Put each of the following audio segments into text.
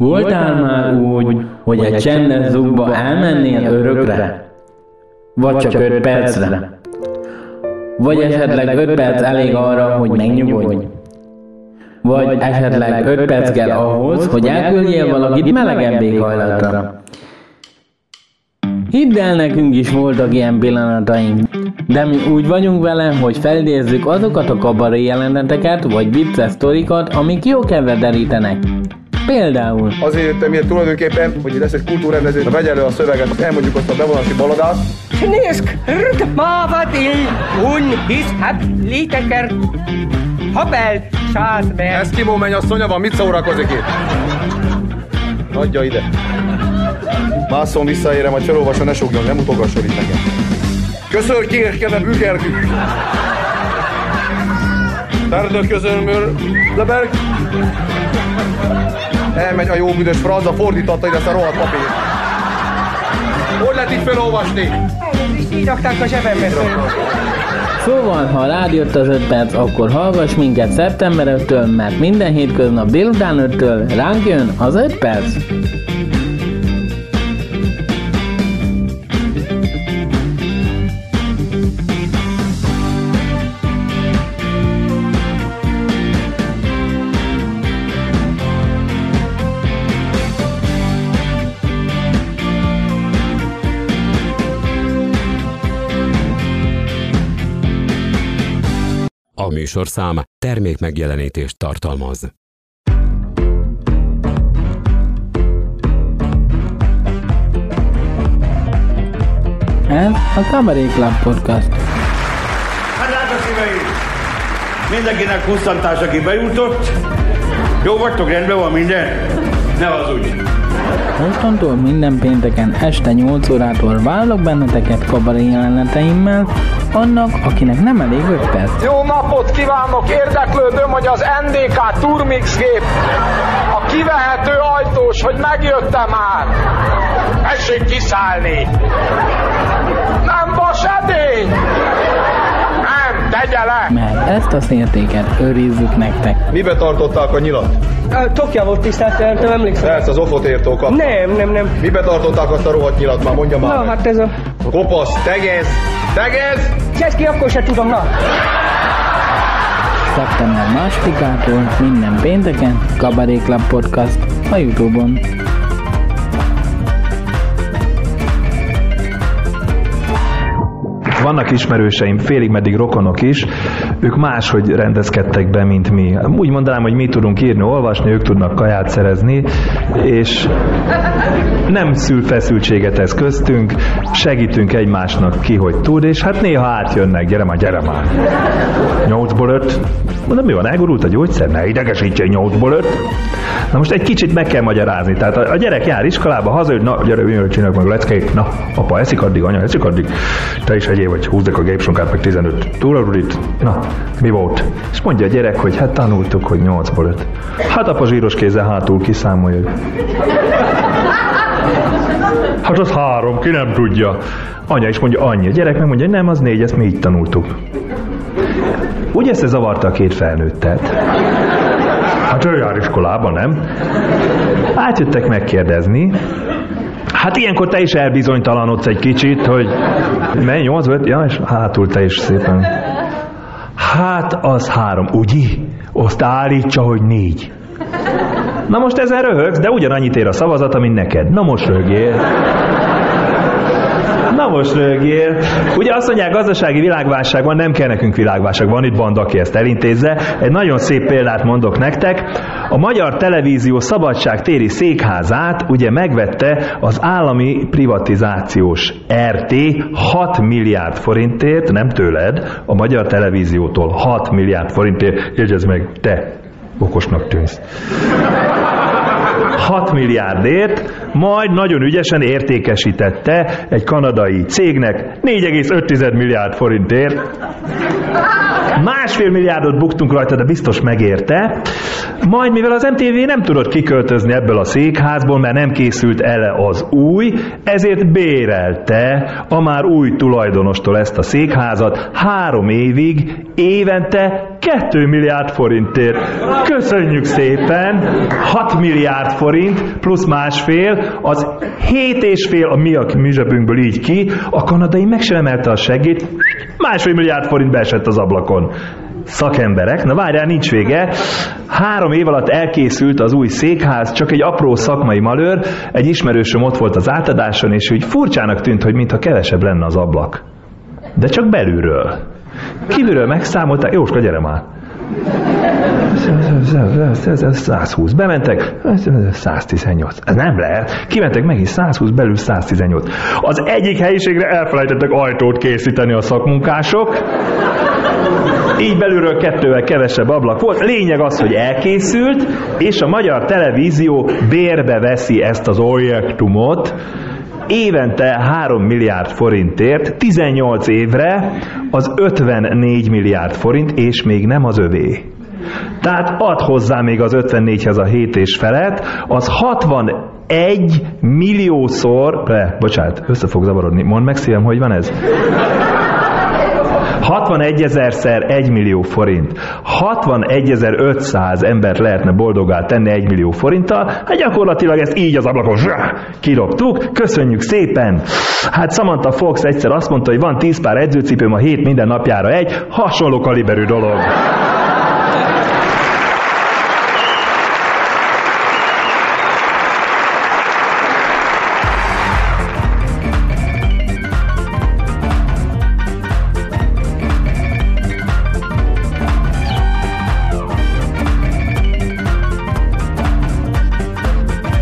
Voltál már úgy, hogy egy csendes zugba elmennél örökre? Vagy csak öt percre? Vagy esetleg öt perc elég arra, hogy megnyugodj? Vagy esetleg öt perc kell ahhoz, hogy elküldjél valakit melegebb éghajlatra? Hidd el, nekünk is voltak ilyen pillanataink, de mi úgy vagyunk vele, hogy felidézzük azokat a kabaré jeleneteket, vagy vicces sztorikat, amik jó kedvet derítenek. Például. Azért jöttem ide tulajdonképpen, hogy lesz egy kultúrrendező, ha vegye elő a szöveget, elmondjuk azt a bevonási baladát. Nézd, Mávadi, un hiszhat léteker, habel, sád meg. Eszkimó mennyasszonya van, mit szórakozik itt? Adja ide. Mászom visszaérem, a felolvasva ne sogjon, nem utogasson itt nekem. Köszönöm, kérkedem, ügergük! Terdő közölmör, Leberg! Elmegy a jó büdös franza, fordította ide ezt a rohadt papírt. Hogy lehet itt felolvasni? Így rakták a zsebembe. Szóval, ha rád jött az 5 perc, akkor hallgass minket szeptember 5-től, mert minden hétköznap délután 5-től ránk jön az 5 perc. A műsorszám termék megjelenítést tartalmaz. Ez a Club Podcast. Hát drága szíveim! Mindenkinek kusztantás, aki bejutott. Jó vagytok, rendben van minden? Ne az úgy. Mostantól minden pénteken este 8 órától várlak benneteket kabaré jeleneteimmel, annak, akinek nem elég 5 perc. Jó napot kívánok! Érdeklődöm, hogy az NDK Turmix gép a kivehető ajtós, hogy megjöttem már. Tessék kiszállni! Nem vas edény! Tegye le! Mert ezt a szértéket őrizzük nektek. Mibe tartották a nyilat? Tokja volt tisztelt, nem emlékszem. Persze, az ofot értó kap. Nem, nem, nem. Mibe tartották azt a rohadt nyilat? Már mondja már Na, meg. hát ez a... Kopasz, tegez! Tegez! Cseszki, akkor se tudom, na. Szeptember másodikától minden pénteken Club Podcast a Youtube-on. Vannak ismerőseim, félig meddig rokonok is, ők máshogy rendezkedtek be, mint mi. Úgy mondanám, hogy mi tudunk írni, olvasni, ők tudnak kaját szerezni, és nem szül feszültséget ez köztünk, segítünk egymásnak ki, hogy tud, és hát néha átjönnek, gyere már, gyere már. Nyolcból öt. Mondom, mi van, elgurult a gyógyszer? Ne idegesítsél nyolcból öt. Na most egy kicsit meg kell magyarázni. Tehát a, a gyerek jár iskolába, hazajön, na gyere, csinálok meg leckét. Na, apa eszik addig, anya eszik addig. Te is egyéb vagy húzdek a gépsonkát, meg 15 túlarudit. Na, mi volt? És mondja a gyerek, hogy hát tanultuk, hogy 8-ból 5. Hát apa zsíros kézzel hátul kiszámolja. Hát az három, ki nem tudja. Anya is mondja, annyi. A gyerek meg mondja, nem, az négy, ezt mi így tanultuk. Ugye ezt zavarta a két felnőttet? Hát ő jár iskolába, nem? Átjöttek megkérdezni. Hát ilyenkor te is elbizonytalanodsz egy kicsit, hogy menj 8 5, ja, és hátul te is szépen. Hát az három, ugye? Azt állítsa, hogy négy. Na most ezen röhögsz, de ugyanannyit ér a szavazat, mint neked. Na most rögjél. Na most rögjél. Ugye azt mondják, gazdasági világválságban nem kell nekünk világválság. Van itt banda, aki ezt elintézze. Egy nagyon szép példát mondok nektek. A Magyar Televízió Szabadság téri székházát ugye megvette az állami privatizációs RT 6 milliárd forintért, nem tőled, a Magyar Televíziótól 6 milliárd forintért. Jegyezd meg, te okosnak tűnsz. 6 milliárdért, majd nagyon ügyesen értékesítette egy kanadai cégnek 4,5 milliárd forintért. Másfél milliárdot buktunk rajta, de biztos megérte. Majd, mivel az MTV nem tudott kiköltözni ebből a székházból, mert nem készült ele az új, ezért bérelte a már új tulajdonostól ezt a székházat három évig, évente 2 milliárd forintért. Köszönjük szépen! 6 milliárd forint plusz másfél, az 7 és fél a mi a mi így ki, a kanadai meg sem emelte a segít, másfél milliárd forint beesett az ablakon szakemberek. Na várjál, nincs vége. Három év alatt elkészült az új székház, csak egy apró szakmai malőr, egy ismerősöm ott volt az átadáson, és úgy furcsának tűnt, hogy mintha kevesebb lenne az ablak. De csak belülről. Kívülről megszámolták, Jóska, gyere már. 120. Bementek, 118. Ez nem lehet. Kimentek megint 120, belül 118. Az egyik helyiségre elfelejtettek ajtót készíteni a szakmunkások. Így belülről kettővel kevesebb ablak volt. Lényeg az, hogy elkészült, és a magyar televízió bérbe veszi ezt az objektumot, évente 3 milliárd forintért, 18 évre az 54 milliárd forint, és még nem az övé. Tehát ad hozzá még az 54-hez a 7 és felet, az 61 milliószor, le, bocsánat, össze fog zavarodni, mondd meg szívem, hogy van ez? 61 ezerszer 1 millió forint. 61.500 embert lehetne boldogá tenni 1 millió forinttal, hát gyakorlatilag ezt így az ablakon zsá, kirobtuk, köszönjük szépen. Hát Samantha Fox egyszer azt mondta, hogy van 10 pár edzőcipőm a hét minden napjára egy, hasonló kaliberű dolog.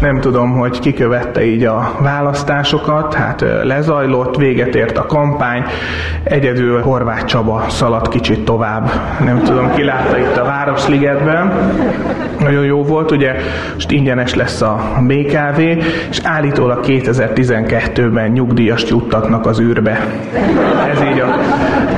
Nem tudom, hogy ki követte így a választásokat, hát lezajlott, véget ért a kampány, egyedül Horváth Csaba szaladt kicsit tovább. Nem tudom, ki látta itt a Városligetben. Nagyon jó volt, ugye most ingyenes lesz a BKV, és állítólag 2012-ben nyugdíjast juttatnak az űrbe. Ez így a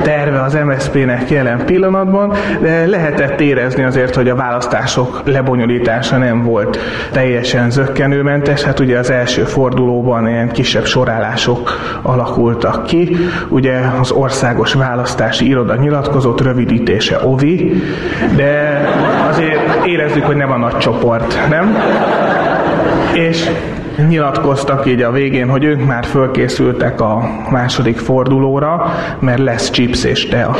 terve az MSZP-nek jelen pillanatban, de lehetett érezni azért, hogy a választások lebonyolítása nem volt teljesen zöggenőmentes. Hát ugye az első fordulóban ilyen kisebb sorálások alakultak ki. Ugye az Országos Választási Iroda nyilatkozott rövidítése OVI, de azért érezzük, hogy nem a nagy csoport, nem? És nyilatkoztak így a végén, hogy ők már fölkészültek a második fordulóra, mert lesz chips és tea.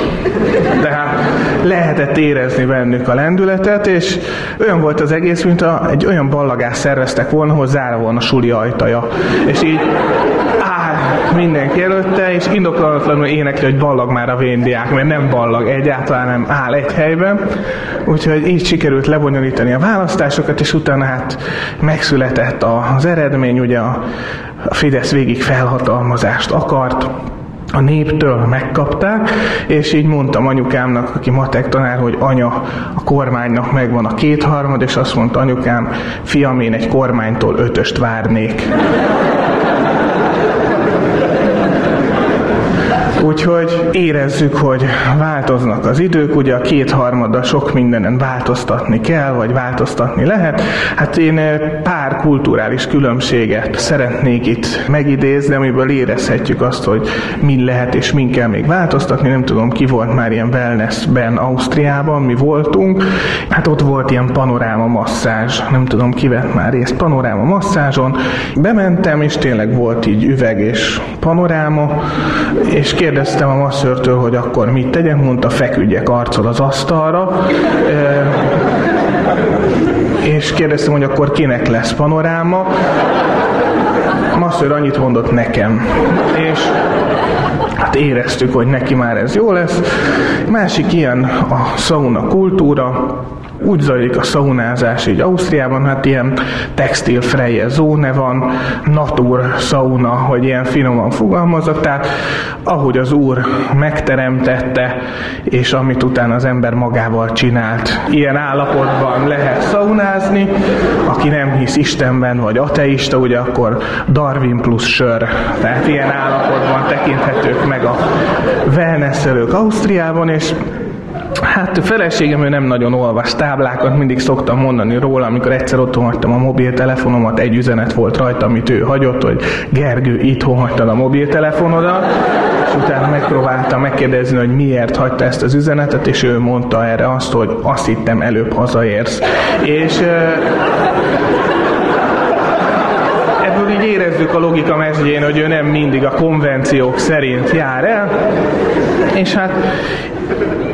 Tehát lehetett érezni bennük a lendületet, és olyan volt az egész, mint a, egy olyan ballagást szerveztek volna, hogy zárva volna a suli ajtaja. És így áll mindenki előtte, és indokolatlanul énekli, hogy ballag már a véndiák, mert nem ballag, egyáltalán nem áll egy helyben. Úgyhogy így sikerült lebonyolítani a választásokat, és utána hát megszületett az eredmény, ugye a Fidesz végig felhatalmazást akart, a néptől megkapták, és így mondtam anyukámnak, aki matek tanár, hogy anya, a kormánynak megvan a kétharmad, és azt mondta anyukám, fiam, én egy kormánytól ötöst várnék. Úgyhogy érezzük, hogy változnak az idők, ugye a kétharmada sok mindenen változtatni kell, vagy változtatni lehet. Hát én eh, pár kulturális különbséget szeretnék itt megidézni, amiből érezhetjük azt, hogy min lehet és min kell még változtatni. Nem tudom, ki volt már ilyen wellnessben Ausztriában, mi voltunk. Hát ott volt ilyen panoráma masszázs, nem tudom, ki vett már részt panoráma masszázson. Bementem, és tényleg volt így üveg és panoráma, és kérdeztem a masszörtől, hogy akkor mit tegyek, mondta, feküdjek arccal az asztalra, és kérdeztem, hogy akkor kinek lesz panoráma. A masször annyit mondott nekem, és hát éreztük, hogy neki már ez jó lesz. Másik ilyen a sauna kultúra, úgy zajlik a szaunázás így Ausztriában, hát ilyen textil zóne van, natur sauna, hogy ilyen finoman fogalmazok, tehát ahogy az Úr megteremtette, és amit utána az ember magával csinált. Ilyen állapotban lehet szaunázni, aki nem hisz Istenben, vagy ateista, ugye akkor Darwin plusz sör. Tehát ilyen állapotban tekinthetők meg a wellnesselők Ausztriában, és Hát a feleségem ő nem nagyon olvas táblákat, mindig szoktam mondani róla, amikor egyszer otthon hagytam a mobiltelefonomat, egy üzenet volt rajta, amit ő hagyott, hogy Gergő, itthon hagytad a mobiltelefonodat, és utána megpróbáltam megkérdezni, hogy miért hagyta ezt az üzenetet, és ő mondta erre azt, hogy azt hittem előbb hazaérsz. És ebből így érezzük a logika mesdjén, hogy ő nem mindig a konvenciók szerint jár el, és hát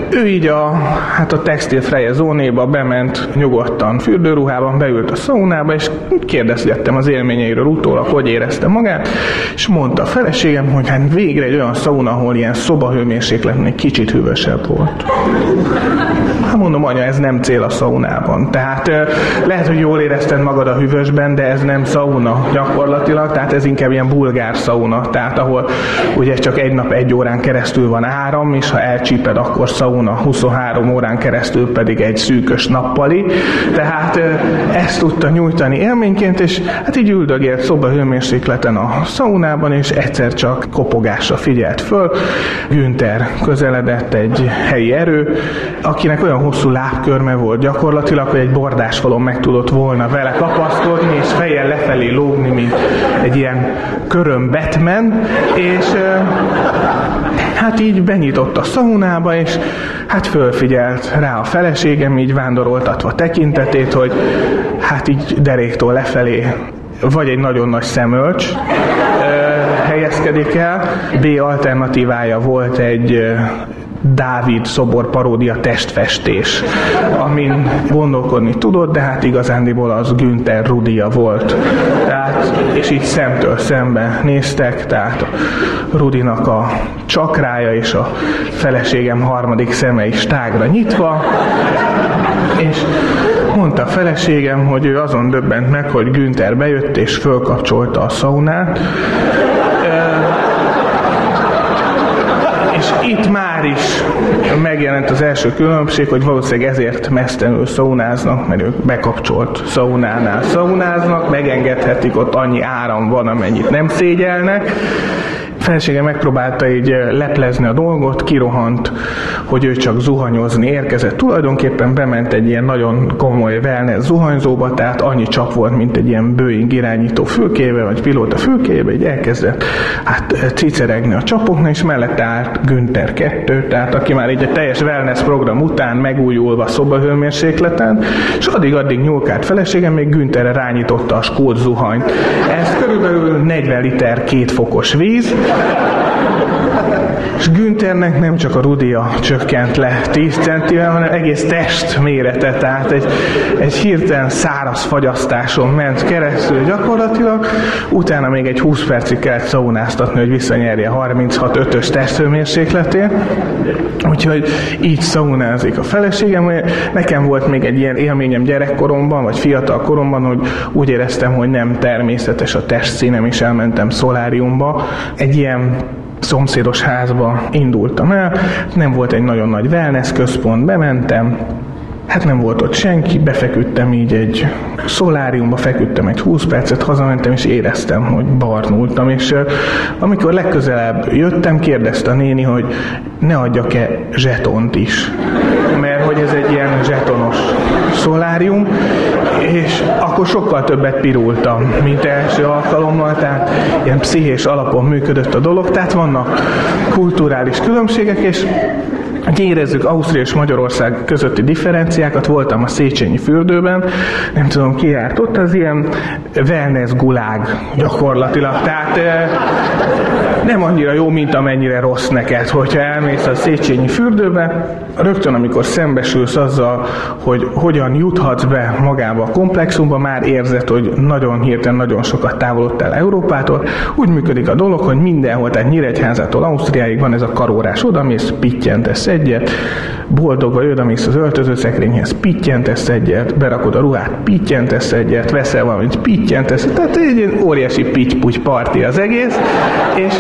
ő így a, hát a textil freje zónéba bement nyugodtan fürdőruhában, beült a szaunába, és kérdezgettem az élményeiről utólag, hogy érezte magát, és mondta a feleségem, hogy hát végre egy olyan szauna, ahol ilyen szobahőmérsékletnél kicsit hűvösebb volt. Hát mondom, anya, ez nem cél a szaunában. Tehát lehet, hogy jól érezted magad a hűvösben, de ez nem szauna gyakorlatilag, tehát ez inkább ilyen bulgár szauna, tehát ahol ugye csak egy nap egy órán keresztül van áram, és ha elcsíped, akkor szauna 23 órán keresztül pedig egy szűkös nappali. Tehát ezt tudta nyújtani élményként, és hát így üldögélt szobahőmérsékleten a szaunában, és egyszer csak kopogásra figyelt föl. Günther közeledett egy helyi erő, akinek olyan hosszú lábkörme volt. Gyakorlatilag, hogy egy bordásfalon meg tudott volna vele kapaszkodni, és fejjel lefelé lógni, mint egy ilyen köröm Batman, és hát így benyitott a szaunába, és hát fölfigyelt rá a feleségem, így vándoroltatva tekintetét, hogy hát így deréktól lefelé vagy egy nagyon nagy szemölcs helyezkedik el, B alternatívája volt egy Dávid szobor paródia testfestés, amin gondolkodni tudott, de hát igazándiból az Günther Rudia volt. Tehát, és így szemtől szembe néztek, tehát Rudinak a csakrája és a feleségem harmadik szeme is tágra nyitva, és mondta a feleségem, hogy ő azon döbbent meg, hogy Günther bejött és fölkapcsolta a szaunát, és itt már is megjelent az első különbség, hogy valószínűleg ezért mesztelenül szaunáznak, mert ők bekapcsolt szaunánál szaunáznak, megengedhetik, ott annyi áram van, amennyit nem szégyelnek, felesége megpróbálta így leplezni a dolgot, kirohant, hogy ő csak zuhanyozni érkezett. Tulajdonképpen bement egy ilyen nagyon komoly wellness zuhanyzóba, tehát annyi csap volt, mint egy ilyen Boeing irányító fülkébe, vagy pilóta fülkébe, így elkezdett hát ciceregni a csapoknak, és mellette állt Günther 2, tehát aki már egy teljes wellness program után megújulva szobahőmérsékleten, és addig-addig nyúlkált feleségem, még Güntherre rányította a skót zuhanyt. Ez körülbelül 40 liter két fokos víz, és Günthernek nem csak a rudia csökkent le 10 centivel, hanem egész test mérete, tehát egy, egy hirtelen száraz fagyasztáson ment keresztül gyakorlatilag, utána még egy 20 percig kellett szaunáztatni, hogy visszanyerje 36-5-ös testhőmérsékletét. Úgyhogy így szaunázik a feleségem. Nekem volt még egy ilyen élményem gyerekkoromban, vagy fiatal koromban, hogy úgy éreztem, hogy nem természetes a testszínem, és elmentem szoláriumba. Egy ilyen szomszédos házba indultam el, nem volt egy nagyon nagy wellness központ, bementem, Hát nem volt ott senki, befeküdtem így egy szoláriumba, feküdtem egy 20 percet, hazamentem, és éreztem, hogy barnultam, és amikor legközelebb jöttem, kérdezte a néni, hogy ne adjak-e zsetont is, mert hogy ez egy ilyen zsetonos szolárium, és akkor sokkal többet pirultam, mint első alkalommal, tehát ilyen pszichés alapon működött a dolog, tehát vannak kulturális különbségek, és érezzük Ausztria és Magyarország közötti differenciákat, voltam a Széchenyi fürdőben, nem tudom ki járt ott, az ilyen wellness gulág gyakorlatilag, tehát nem annyira jó, mint amennyire rossz neked, hogyha elmész a Széchenyi fürdőbe, rögtön amikor szembesülsz azzal, hogy hogyan juthatsz be magába a komplexumba, már érzed, hogy nagyon hirtelen nagyon sokat távolodtál Európától. Úgy működik a dolog, hogy mindenhol, tehát Nyíregyházától Ausztriáig van ez a karórás, oda mész, pittyentesz egyet, boldogva odamész az öltözőszekrényhez, pittyentesz egyet, berakod a ruhát, pittyentesz egyet, veszel valamit, pittyentesz, tehát egy óriási pitty parti az egész, és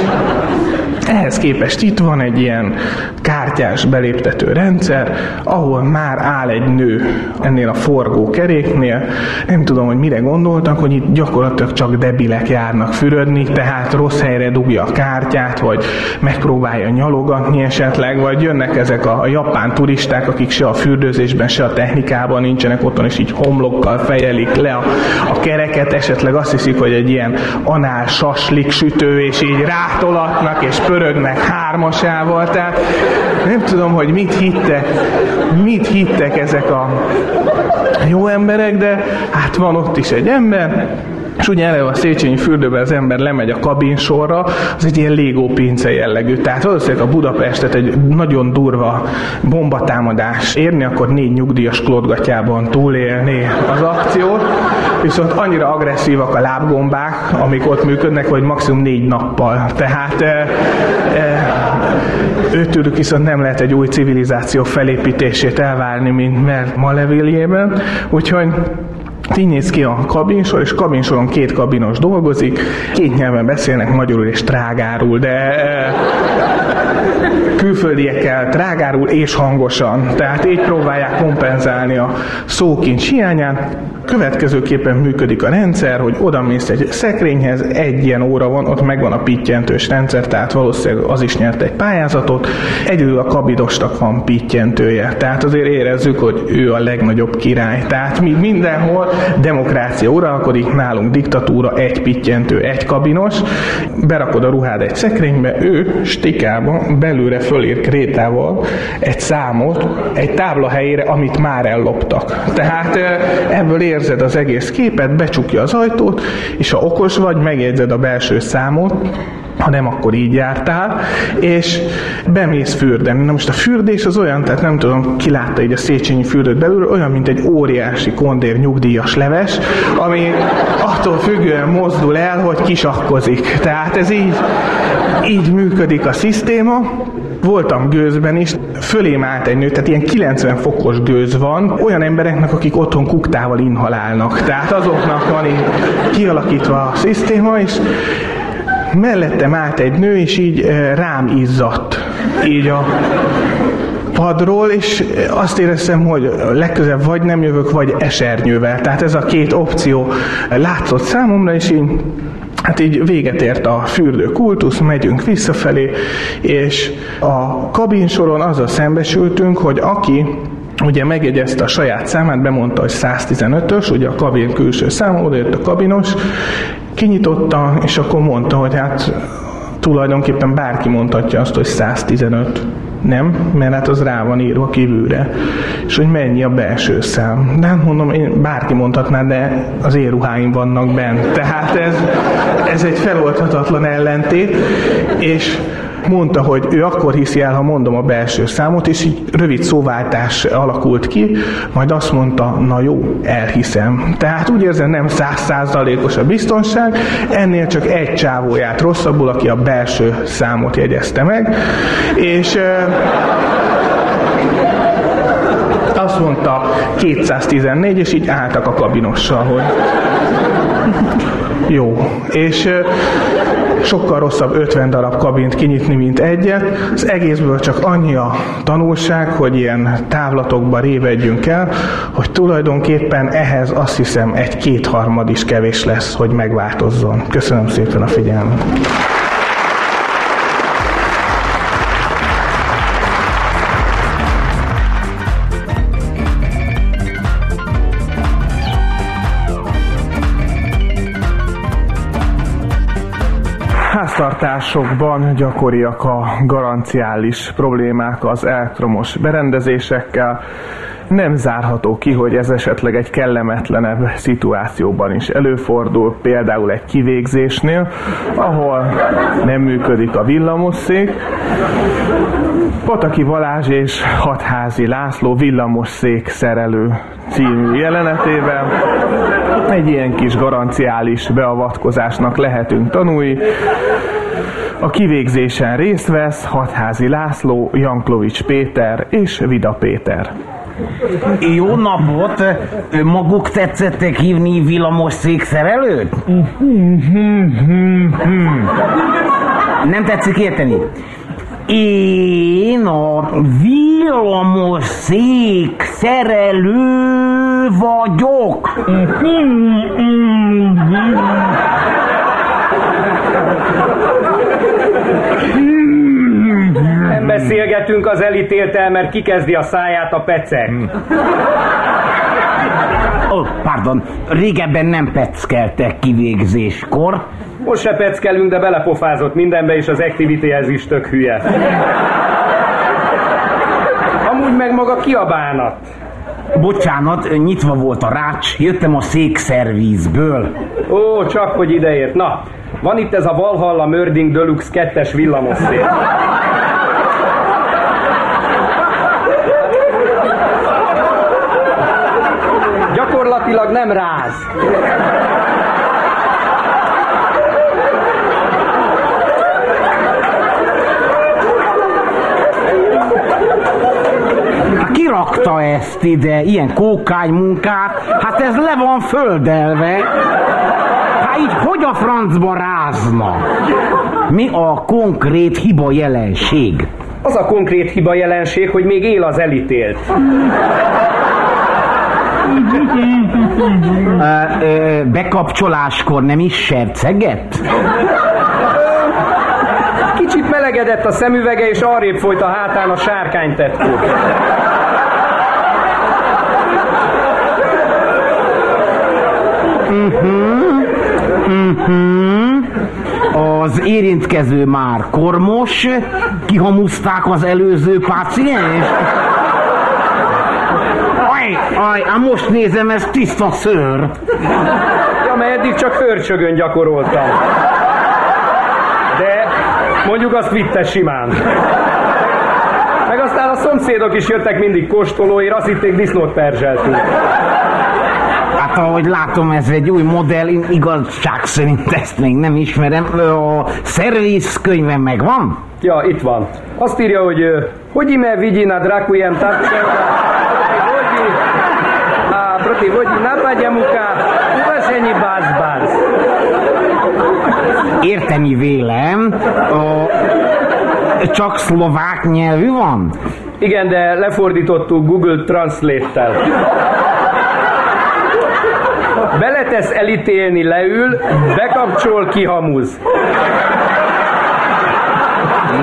ehhez képest itt van egy ilyen kártyás beléptető rendszer, ahol már áll egy nő ennél a forgó keréknél. Nem tudom, hogy mire gondoltak, hogy itt gyakorlatilag csak debilek járnak fürödni, tehát rossz helyre dugja a kártyát, vagy megpróbálja nyalogatni esetleg, vagy jönnek ezek a, japán turisták, akik se a fürdőzésben, se a technikában nincsenek otthon, és így homlokkal fejelik le a, a kereket, esetleg azt hiszik, hogy egy ilyen anál saslik sütő, és így rátolatnak, és pörögnek hármasával, tehát nem tudom, hogy mit hittek, mit hittek ezek a jó emberek, de hát van ott is egy ember, és ugye eleve a Széchenyi fürdőben az ember lemegy a kabinsorra, az egy ilyen Lego pince jellegű. Tehát valószínűleg a Budapestet egy nagyon durva bombatámadás érni, akkor négy nyugdíjas klódgatjában túlélni az akciót. Viszont annyira agresszívak a lábgombák, amik ott működnek, hogy maximum négy nappal. Tehát e, e, őtőlük viszont nem lehet egy új civilizáció felépítését elvárni, mint mert Malevéliében. Úgyhogy így néz ki a kabinsor, és kabinsoron két kabinos dolgozik, két nyelven beszélnek magyarul és trágárul, de eh, külföldiekkel trágárul és hangosan. Tehát így próbálják kompenzálni a szókincs hiányát. Következőképpen működik a rendszer, hogy oda mész egy szekrényhez, egy ilyen óra van, ott megvan a pittyentős rendszer, tehát valószínűleg az is nyert egy pályázatot. Egyedül a kabidosnak van pittyentője, tehát azért érezzük, hogy ő a legnagyobb király. Tehát mi mindenhol demokrácia uralkodik, nálunk diktatúra, egy pittyentő, egy kabinos, berakod a ruhád egy szekrénybe, ő stikába belőle fölír krétával egy számot egy tábla helyére, amit már elloptak. Tehát ebből érzed az egész képet, becsukja az ajtót, és ha okos vagy, megjegyzed a belső számot, ha nem, akkor így jártál, és bemész fürdeni. Na most a fürdés az olyan, tehát nem tudom, ki látta így a Széchenyi fürdőt belül, olyan, mint egy óriási kondér nyugdíjas leves, ami attól függően mozdul el, hogy kisakkozik. Tehát ez így, így működik a szisztéma. Voltam gőzben is, fölém állt egy nő, tehát ilyen 90 fokos gőz van, olyan embereknek, akik otthon kuktával inhalálnak. Tehát azoknak van így kialakítva a szisztéma, és mellettem állt egy nő, és így rám izzadt. Így a padról, és azt éreztem, hogy legközelebb vagy nem jövök, vagy esernyővel. Tehát ez a két opció látszott számomra, és így Hát így véget ért a fürdő kultusz, megyünk visszafelé, és a kabinsoron azzal szembesültünk, hogy aki ugye megjegyezte a saját számát, bemondta, hogy 115-ös, ugye a kabin külső száma, odajött a kabinos, kinyitotta, és akkor mondta, hogy hát tulajdonképpen bárki mondhatja azt, hogy 115. Nem, mert hát az rá van írva kívülre. És hogy mennyi a belső szám. De hát mondom, én bárki mondhatná, de az éruháim vannak bent. Tehát ez, ez egy feloldhatatlan ellentét, és mondta, hogy ő akkor hiszi el, ha mondom a belső számot, és így rövid szóváltás alakult ki, majd azt mondta, na jó, elhiszem. Tehát úgy érzem, nem százszázalékos a biztonság, ennél csak egy csávóját rosszabbul, aki a belső számot jegyezte meg, és azt mondta 214, és így álltak a kabinossal, hogy jó. És sokkal rosszabb 50 darab kabint kinyitni, mint egyet. Az egészből csak annyi a tanulság, hogy ilyen távlatokba révedjünk el, hogy tulajdonképpen ehhez azt hiszem egy kétharmad is kevés lesz, hogy megváltozzon. Köszönöm szépen a figyelmet. Háztartásokban gyakoriak a garanciális problémák az elektromos berendezésekkel. Nem zárható ki, hogy ez esetleg egy kellemetlenebb szituációban is előfordul, például egy kivégzésnél, ahol nem működik a villamosszék. Pataki Balázs és Hatházi László villamosszék szerelő című jelenetében egy ilyen kis garanciális beavatkozásnak lehetünk tanulni. A kivégzésen részt vesz Hatházi László, Janklovics Péter és Vida Péter. Jó napot! Maguk tetszettek hívni villamos székszerelőt? Nem tetszik érteni? Én a villamos székszerelő vagyok. Nem beszélgetünk az elítéltel, mert kikezdi a száját a pecek. Ó, oh, pardon, régebben nem peckeltek kivégzéskor. Most se peckelünk, de belepofázott mindenbe, és az activity-hez is tök hülye. Amúgy meg maga ki a bánat? Bocsánat, nyitva volt a rács, jöttem a székszervízből. Ó, csak hogy ideért. Na, van itt ez a Valhalla Mörding Deluxe 2-es villamoszék. Gyakorlatilag nem ráz. Kirakta ezt ide, ilyen kókány munkát, hát ez le van földelve. Hát így hogy a francba rázna? Mi a konkrét hiba jelenség? Az a konkrét hiba jelenség, hogy még él az elítélt. Ö, ö, bekapcsoláskor nem is serceget? Kicsit melegedett a szemüvege, és arrébb folyt a hátán a sárkánytetkó. Az érintkező már kormos, kihamuszták az előző páciens. Aj, á, most nézem, ez tiszta szőr. Ja, mert eddig csak hörcsögön gyakoroltam. De mondjuk azt vitte simán. Meg aztán a szomszédok is jöttek mindig kóstolóért, azt hitték disznót perzseltünk. Hát ahogy látom, ez egy új modell, én igazság szerint ezt még nem ismerem. A szerviz könyve megvan? Ja, itt van. Azt írja, hogy hogy ime vidina drakujem hogy a proti vodi napadjamuka, uvasenyi báz Érteni vélem, a, csak szlovák nyelvű van? Igen, de lefordítottuk Google Translate-tel. Beletesz elítélni, leül, bekapcsol, kihamuz.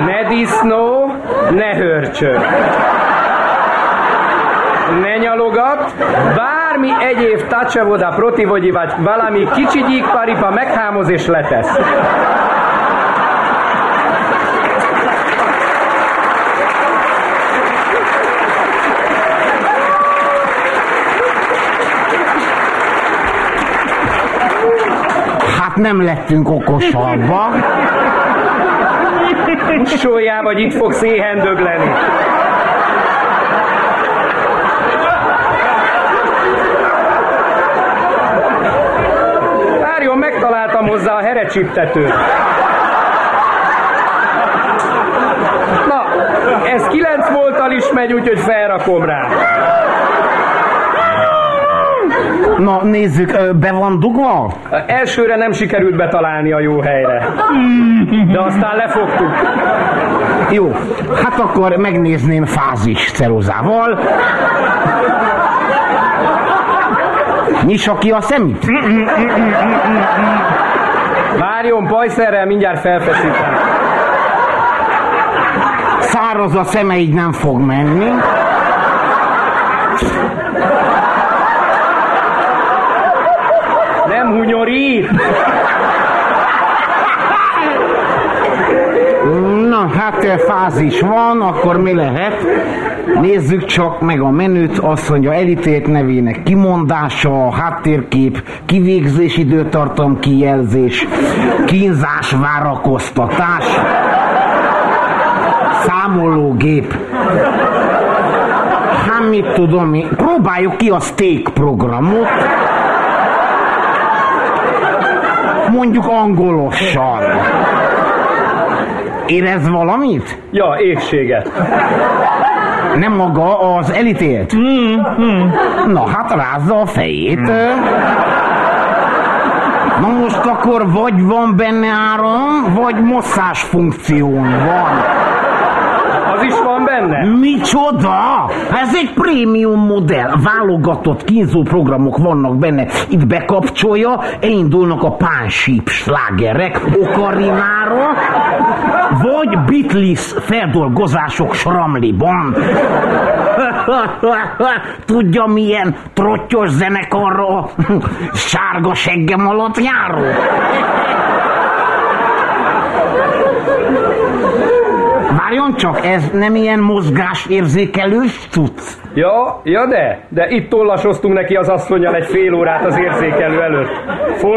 Ne disznó, ne hörcsög. Ne nyalogat, bármi egyéb tacsevoda, protivogyi vagy valami kicsi gyíkparipa meghámoz és letesz. Hát nem lettünk okosabbak. Sójá, vagy itt fogsz éhen dögleni. Várjon, megtaláltam hozzá a herecsiptetőt. Na, ez 9 volttal is megy, úgyhogy felrakom rá. Na nézzük, be van dugva? Elsőre nem sikerült betalálni a jó helyre. De aztán lefogtuk. Jó, hát akkor megnézném fázis ceruzával. Nyissa ki a szemét. Várjon, pajszerrel mindjárt felfeszítem. Száraz a szeme, így nem fog menni. Nem hunyorít. Na, hát eh, fázis van, akkor mi lehet? Nézzük csak meg a menüt, azt mondja elítélt nevének kimondása, háttérkép, kivégzés időtartam kijelzés, kínzás várakoztatás, számológép. Hát mit tudom én, próbáljuk ki a steak programot, mondjuk angolosan. Érez valamit? Ja, égséget. Nem maga az elítélt? Na hát rázza a fejét. Na most akkor vagy van benne áram, vagy masszás funkción van. Az is van benne? Micsoda? Ez egy prémium modell. Válogatott kínzó programok vannak benne. Itt bekapcsolja, elindulnak a pánsíp slágerek, okarinára, vagy Beatles feldolgozások sramliban. Tudja milyen trottyos zenekarra sárga seggem alatt járó? Várjon csak, ez nem ilyen mozgásérzékelős cucc? Ja, ja de, de itt tollasoztunk neki az asszonyal egy fél órát az érzékelő előtt.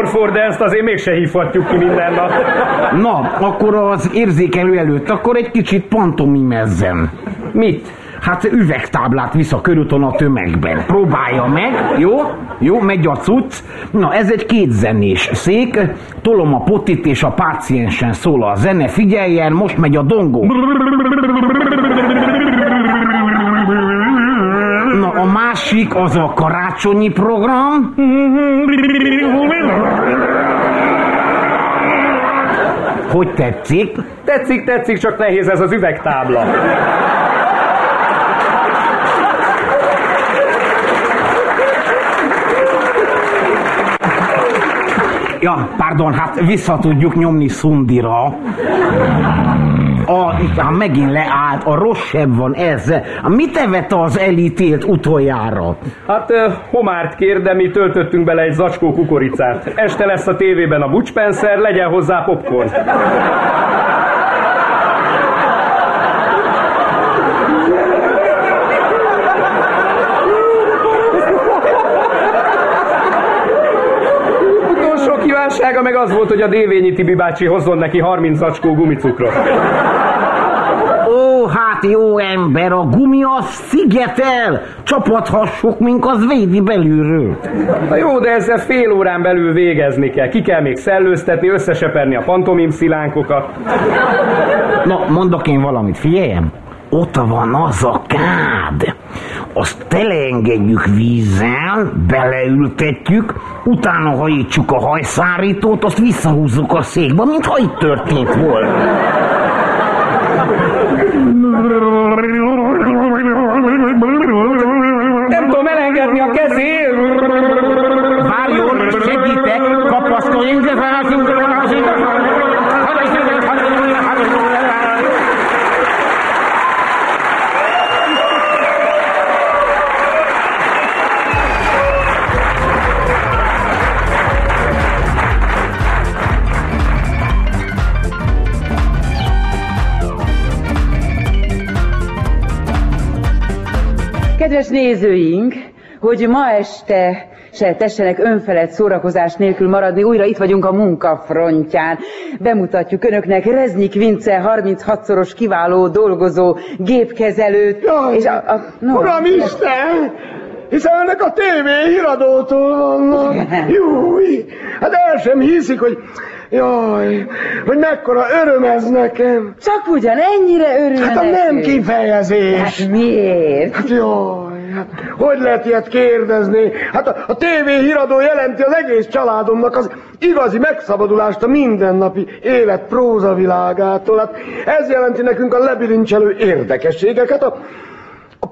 For de ezt azért mégse hívhatjuk ki minden nap. Na, akkor az érzékelő előtt, akkor egy kicsit pantomimezzen. Mit? Hát üvegtáblát visz a körúton a tömegben. Próbálja meg, jó? Jó, megy a cucc. Na, ez egy kétzenés szék. Tolom a potit és a páciensen szól a zene. Figyeljen, most megy a dongó. Na, a másik az a karácsonyi program. Hogy tetszik? Tetszik, tetszik, csak nehéz ez az üvegtábla. Ja, pardon, hát vissza tudjuk nyomni Szundira. A, itt megint leállt, a rosszabb van ez. Mit evett az elítélt utoljára? Hát homárt kér, de mi töltöttünk bele egy zacskó kukoricát. Este lesz a tévében a Butch legyen hozzá popcorn. Kívánsága meg az volt, hogy a Dévényi Tibi bácsi hozzon neki 30 zacskó gumicukrot. Ó, hát jó ember, a gumi az szigetel. Csapathassuk, mink az védi belülről. Na jó, de ezzel fél órán belül végezni kell. Ki kell még szellőztetni, összeseperni a pantomim szilánkokat. Na, mondok én valamit, figyeljem. Ott van az a kád. Azt teleengedjük vízzel, beleültetjük, utána hajítsuk a hajszárítót, azt visszahúzzuk a székbe, mintha itt történt volna. Nem tudom elengedni a kezét. Várjon, segítek, kapaszkoljunk, de Kedves nézőink, hogy ma este se tessenek önfelett szórakozás nélkül maradni, újra itt vagyunk a munkafrontján. Bemutatjuk önöknek Reznik Vince 36-szoros kiváló dolgozó gépkezelőt. Jaj, és a, a, no, Uram Isten! Hiszen ennek a tévé híradótól vannak. Júj! Hát el sem hiszik, hogy... Jaj, hogy mekkora öröm ez nekem. Csak ugyan ennyire örül Hát a nem kifejezés. Hát miért? Hát jaj, hát hogy lehet ilyet kérdezni? Hát a, a tévé híradó jelenti az egész családomnak az igazi megszabadulást a mindennapi élet prózavilágától. Hát ez jelenti nekünk a lebilincselő érdekességeket, a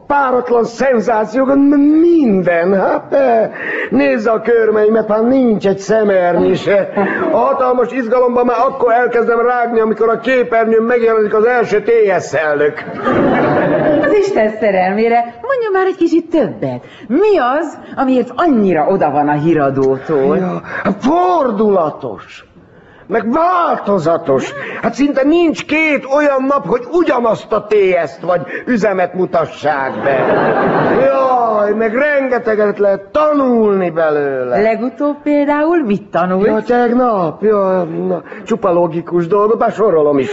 páratlan szenzációkat, m- minden, hát be. Nézze a körmeimet, már nincs egy szemernyi se. A hatalmas izgalomban már akkor elkezdem rágni, amikor a képernyőn megjelenik az első TS elnök. Az Isten szerelmére mondja már egy kicsit többet. Mi az, amiért annyira oda van a híradótól? Ja, hát fordulatos, meg változatos. Hát szinte nincs két olyan nap, hogy ugyanazt a TS-t vagy üzemet mutassák be. Jaj, meg rengeteget lehet tanulni belőle. Legutóbb például mit tanult? Ja, tegnap, ja, na, csupa logikus dolgot, már sorolom is.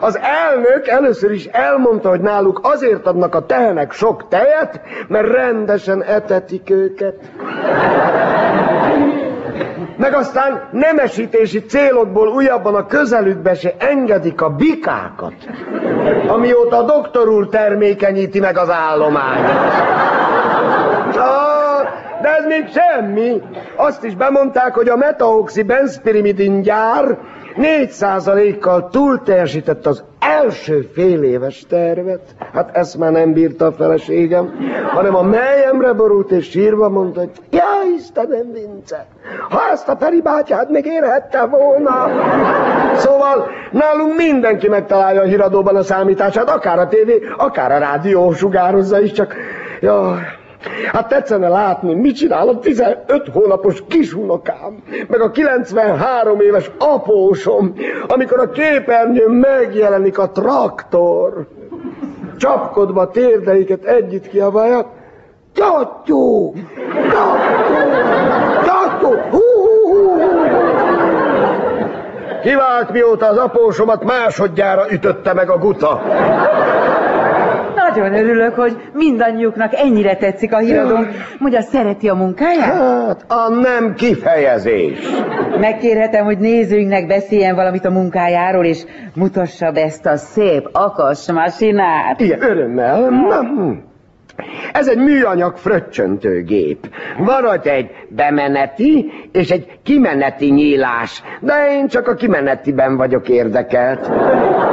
Az elnök először is elmondta, hogy náluk azért adnak a tehenek sok tejet, mert rendesen etetik őket. Meg aztán nemesítési célokból újabban a közelükbe se engedik a bikákat, amióta a doktor úr termékenyíti meg az állományt. De ez még semmi. Azt is bemondták, hogy a metaoxi benspirimidin gyár 4%-kal túlteljesített az első fél éves tervet. Hát ezt már nem bírta a feleségem, hanem a melyemre borult és sírva mondta, hogy ja Istenem, Vince, ha ezt a Peri bátyád még érhette volna. Szóval nálunk mindenki megtalálja a híradóban a számítását, akár a tévé, akár a rádió sugározza is, csak jaj, Hát tetszene látni, mit csinál a 15 hónapos kisunokám, meg a 93 éves apósom, amikor a képernyőn megjelenik a traktor. Csapkodva térdeiket együtt kiabálják, Tyattyú! Tyattyú! Tyattyú! Hú, hú, hú, hú. Kivált mióta az apósomat másodjára ütötte meg a guta. Nagyon örülök, hogy mindannyiuknak ennyire tetszik a híradónk. Mondja, szereti a munkáját? Hát, a nem kifejezés. Megkérhetem, hogy nézőinknek beszéljen valamit a munkájáról, és mutassa be ezt a szép akas masinát. Igen, örömmel. Na, hm. Ez egy műanyag fröccsöntőgép. Van rajta egy bemeneti és egy kimeneti nyílás, de én csak a kimenetiben vagyok érdekelt.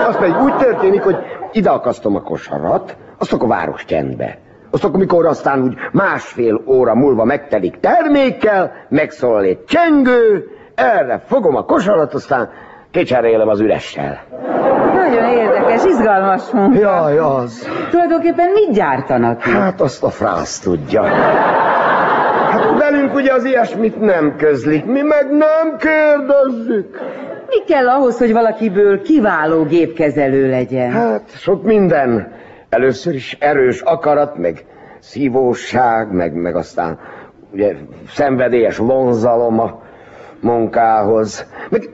Az pedig úgy történik, hogy ide akasztom a kosarat, azt akkor város csendbe. Azt akkor, mikor aztán úgy másfél óra múlva megtelik termékkel, megszólal egy csengő, erre fogom a kosarat, aztán kicserélem az üressel. Nagyon érdekes, izgalmas munka. Jaj, az. Tulajdonképpen mit gyártanak itt? Hát azt a frász tudja. Hát velünk ugye az ilyesmit nem közlik, mi meg nem kérdezzük. Mi kell ahhoz, hogy valakiből kiváló gépkezelő legyen? Hát sok minden. Először is erős akarat, meg szívóság, meg, meg aztán ugye szenvedélyes vonzalom a munkához, meg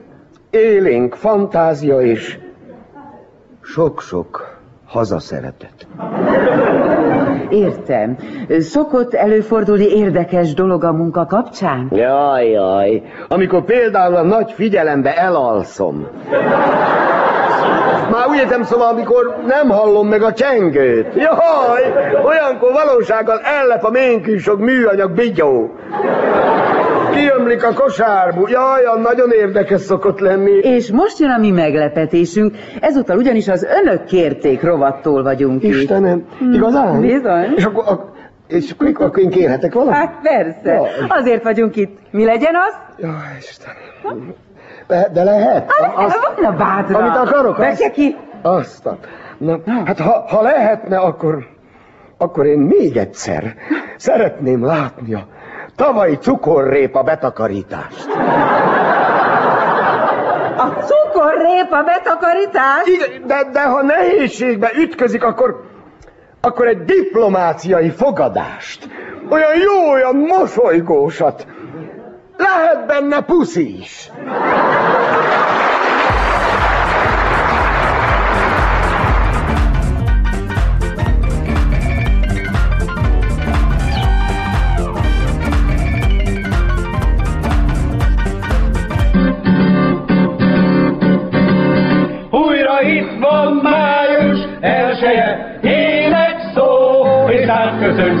élénk fantázia és sok-sok hazaszeretet. Értem. Szokott előfordulni érdekes dolog a munka kapcsán? Jaj, jaj. Amikor például a nagy figyelembe elalszom. Már úgy értem szóval, amikor nem hallom meg a csengőt. Jaj, olyankor valósággal ellep a ménkűsog műanyag bigyó. Kiömlik a kosárbu. Jaj, a nagyon érdekes szokott lenni. És most jön a mi meglepetésünk. Ezúttal ugyanis az önök kérték rovattól vagyunk itt. Istenem, igazán? Bizony. És akkor, ak- és akkor, akkor én kérhetek valamit? Hát persze. Jaj. Azért vagyunk itt. Mi legyen az? Jaj, Istenem. De, de lehet? Azt, van a bátra. Amit akarok, azt? Ki. Azt. Na, hát ha, ha lehetne, akkor... Akkor én még egyszer szeretném látni a tavalyi cukorrépa betakarítást. A cukorrépa betakarítás? Igen, de, de ha nehézségbe ütközik, akkor, akkor egy diplomáciai fogadást. Olyan jó, olyan mosolygósat. Lehet benne puszi is.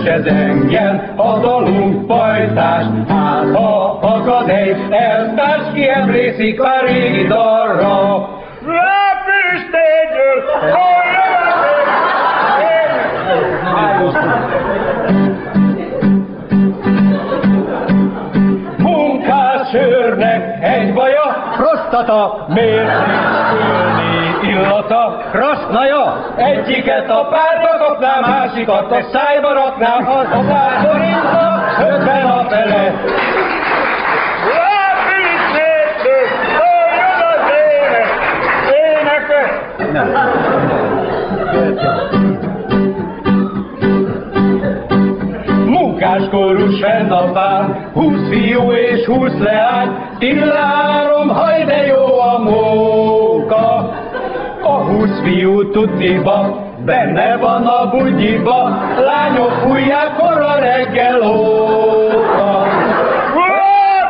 Ez engem a dalunk pajtás. Hát ha akad egy elvtárs, ki emlékszik a régi dalra. Rápüstégyől, Munkásőrnek egy baja, prostata, miért nincs illata, krasznaja, egyiket a párba kapná, másikat a szájba rakná, az a párborintva, ötven a fele. Munkáskórus fenn a fán, húsz fiú és húsz leány, tillárom, haj de jó a móka húsz fiú tutiba, benne van a bugyiba, lányok fújják a reggel óta.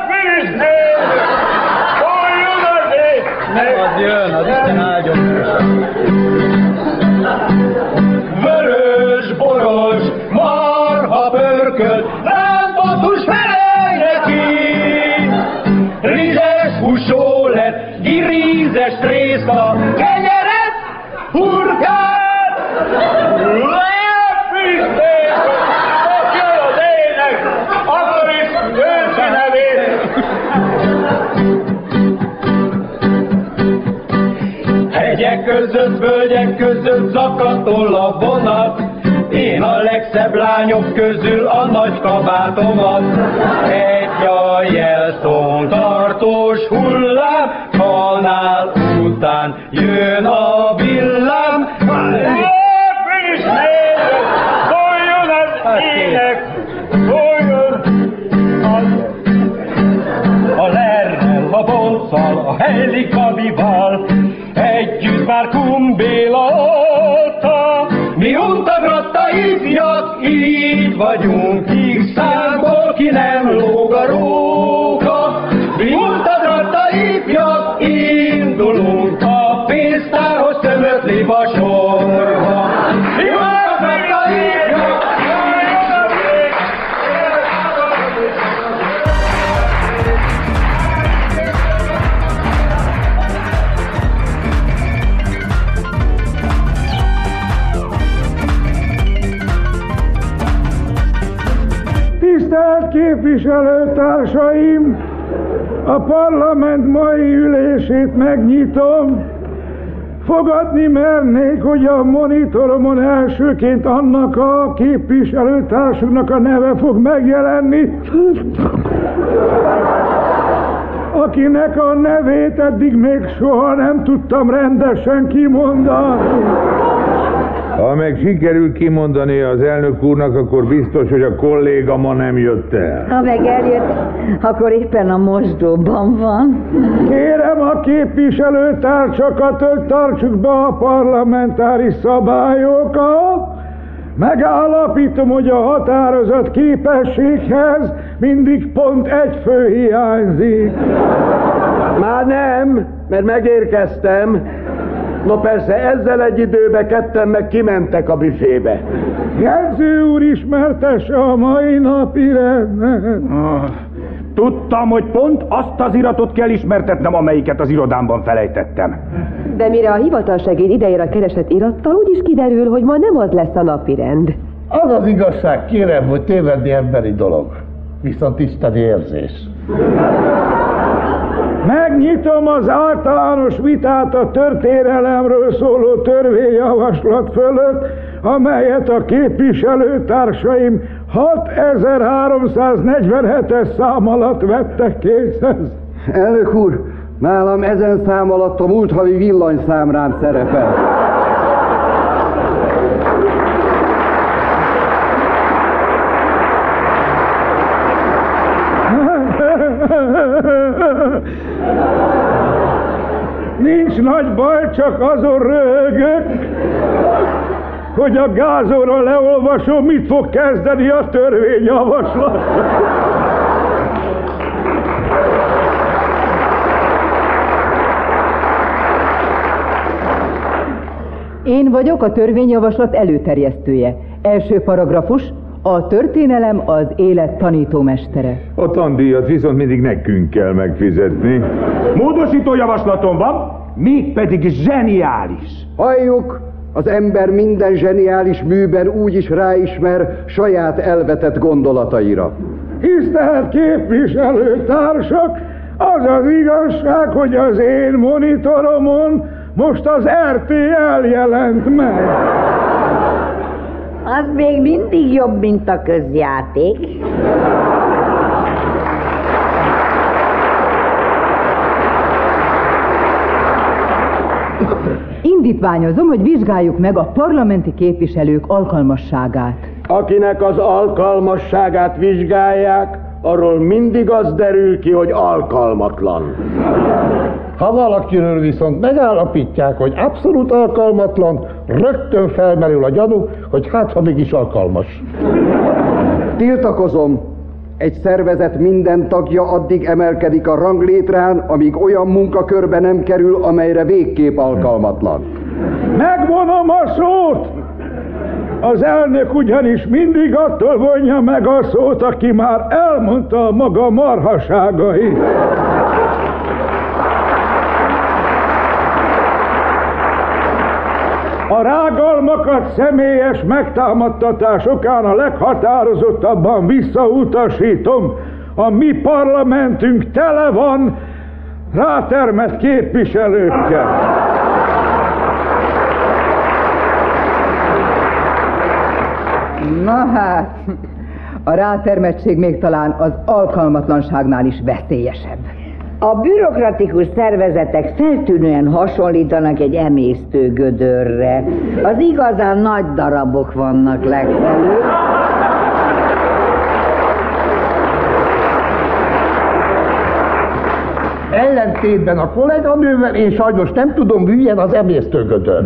Finish him! Oh, you Jön, az Isten áldjon! Között, völgyek között zakatol a vonat, én a legszebb lányok közül a nagy kabátomat. Egy a jelszón tartós hullám, kanál után jön a villám. is szóljon az ének, szóljon az a lerrel, a bolccal, a helikabival, együtt már kumbéla óta. Mi untagratta ifjak, így vagyunk, így számból ki nem lóg képviselőtársaim! A parlament mai ülését megnyitom. Fogadni mernék, hogy a monitoromon elsőként annak a képviselőtársunknak a neve fog megjelenni, akinek a nevét eddig még soha nem tudtam rendesen kimondani. Ha meg sikerül kimondani az elnök úrnak, akkor biztos, hogy a kolléga ma nem jött el. Ha meg eljött, akkor éppen a mosdóban van. Kérem a képviselőtársakat, hogy tartsuk be a parlamentári szabályokat. Megállapítom, hogy a határozat képességhez mindig pont egy fő hiányzik. Már nem, mert megérkeztem. No persze, ezzel egy időben ketten meg kimentek a büfébe. Jegyző úr ismertesse a mai napi rendet. Tudtam, hogy pont azt az iratot kell ismertetnem, amelyiket az irodámban felejtettem. De mire a hivatalsegéd idejére a keresett irattal, úgyis kiderül, hogy ma nem az lesz a napi rend. Az az igazság, kérem, hogy tévedni emberi dolog. Viszont isteni érzés. Megnyitom az általános vitát a történelemről szóló törvényjavaslat fölött, amelyet a képviselőtársaim 6347-es szám alatt vettek készhez. Elnök úr, nálam ezen szám alatt a múlt havi villanyszámrám szerepel. Nagy baj, csak azon röhögök, hogy a gázóra leolvasom, mit fog kezdeni a törvényjavaslat. Én vagyok a törvényjavaslat előterjesztője. Első paragrafus, a történelem az élet tanítómestere. A tandíjat viszont mindig nekünk kell megfizetni. Módosító javaslatom van, mi pedig zseniális. Halljuk, az ember minden zseniális műben úgy is ráismer saját elvetett gondolataira. Tisztelt képviselőtársak, az az igazság, hogy az én monitoromon most az RTL jelent meg. Az még mindig jobb, mint a közjáték. Indítványozom, hogy vizsgáljuk meg a parlamenti képviselők alkalmasságát. Akinek az alkalmasságát vizsgálják, arról mindig az derül ki, hogy alkalmatlan. Ha valakiről viszont megállapítják, hogy abszolút alkalmatlan, rögtön felmerül a gyanú, hogy hát ha mégis alkalmas. Tiltakozom, egy szervezet minden tagja addig emelkedik a ranglétrán, amíg olyan munkakörbe nem kerül, amelyre végképp alkalmatlan. Megvonom a szót! Az elnök ugyanis mindig attól vonja meg a szót, aki már elmondta a maga marhaságait. A rágalmakat személyes megtámadtatás okán a leghatározottabban visszautasítom. A mi parlamentünk tele van rátermett képviselőkkel. Na hát, a rátermettség még talán az alkalmatlanságnál is veszélyesebb. A bürokratikus szervezetek feltűnően hasonlítanak egy emésztő gödörre. Az igazán nagy darabok vannak legfelül. Ellentétben a kolléganővel én sajnos nem tudom, milyen az emésztőgödör.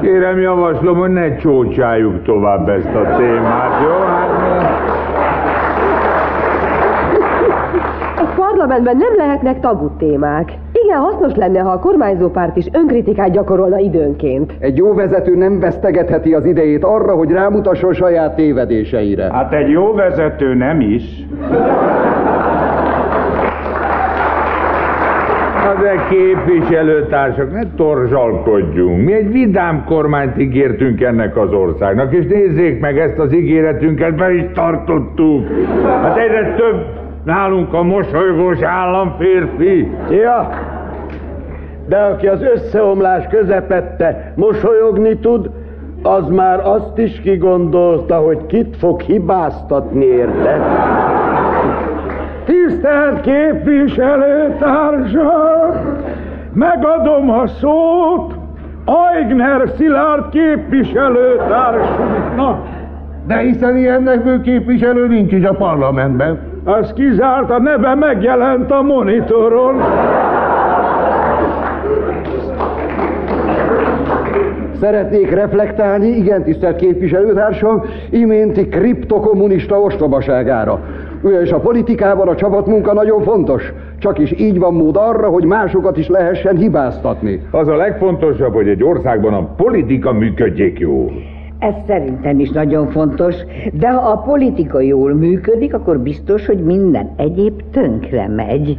Kérem, javaslom, hogy ne csócsáljuk tovább ezt a témát, jó? Hát, A parlamentben nem lehetnek tabu témák. Igen, hasznos lenne, ha a kormányzó párt is önkritikát gyakorolna időnként. Egy jó vezető nem vesztegetheti az idejét arra, hogy rámutasson saját tévedéseire. Hát egy jó vezető nem is. Na de képviselőtársak, ne torzsalkodjunk. Mi egy vidám kormányt ígértünk ennek az országnak, és nézzék meg ezt az ígéretünket, be is tartottuk. Hát egyre több nálunk a mosolygós államférfi. Ja, de aki az összeomlás közepette mosolyogni tud, az már azt is kigondolta, hogy kit fog hibáztatni érte. Tisztelt képviselőtársak! Megadom a szót Aigner Szilárd képviselőtársunknak. De hiszen ilyen nevű képviselő nincs is a parlamentben. Az kizárt, a neve megjelent a monitoron. Szeretnék reflektálni, igen, tisztelt képviselőtársam, iménti kriptokommunista ostobaságára. Ugyanis a politikában a csapatmunka nagyon fontos. Csak is így van mód arra, hogy másokat is lehessen hibáztatni. Az a legfontosabb, hogy egy országban a politika működjék jól. Ez szerintem is nagyon fontos, de ha a politika jól működik, akkor biztos, hogy minden egyéb tönkre megy.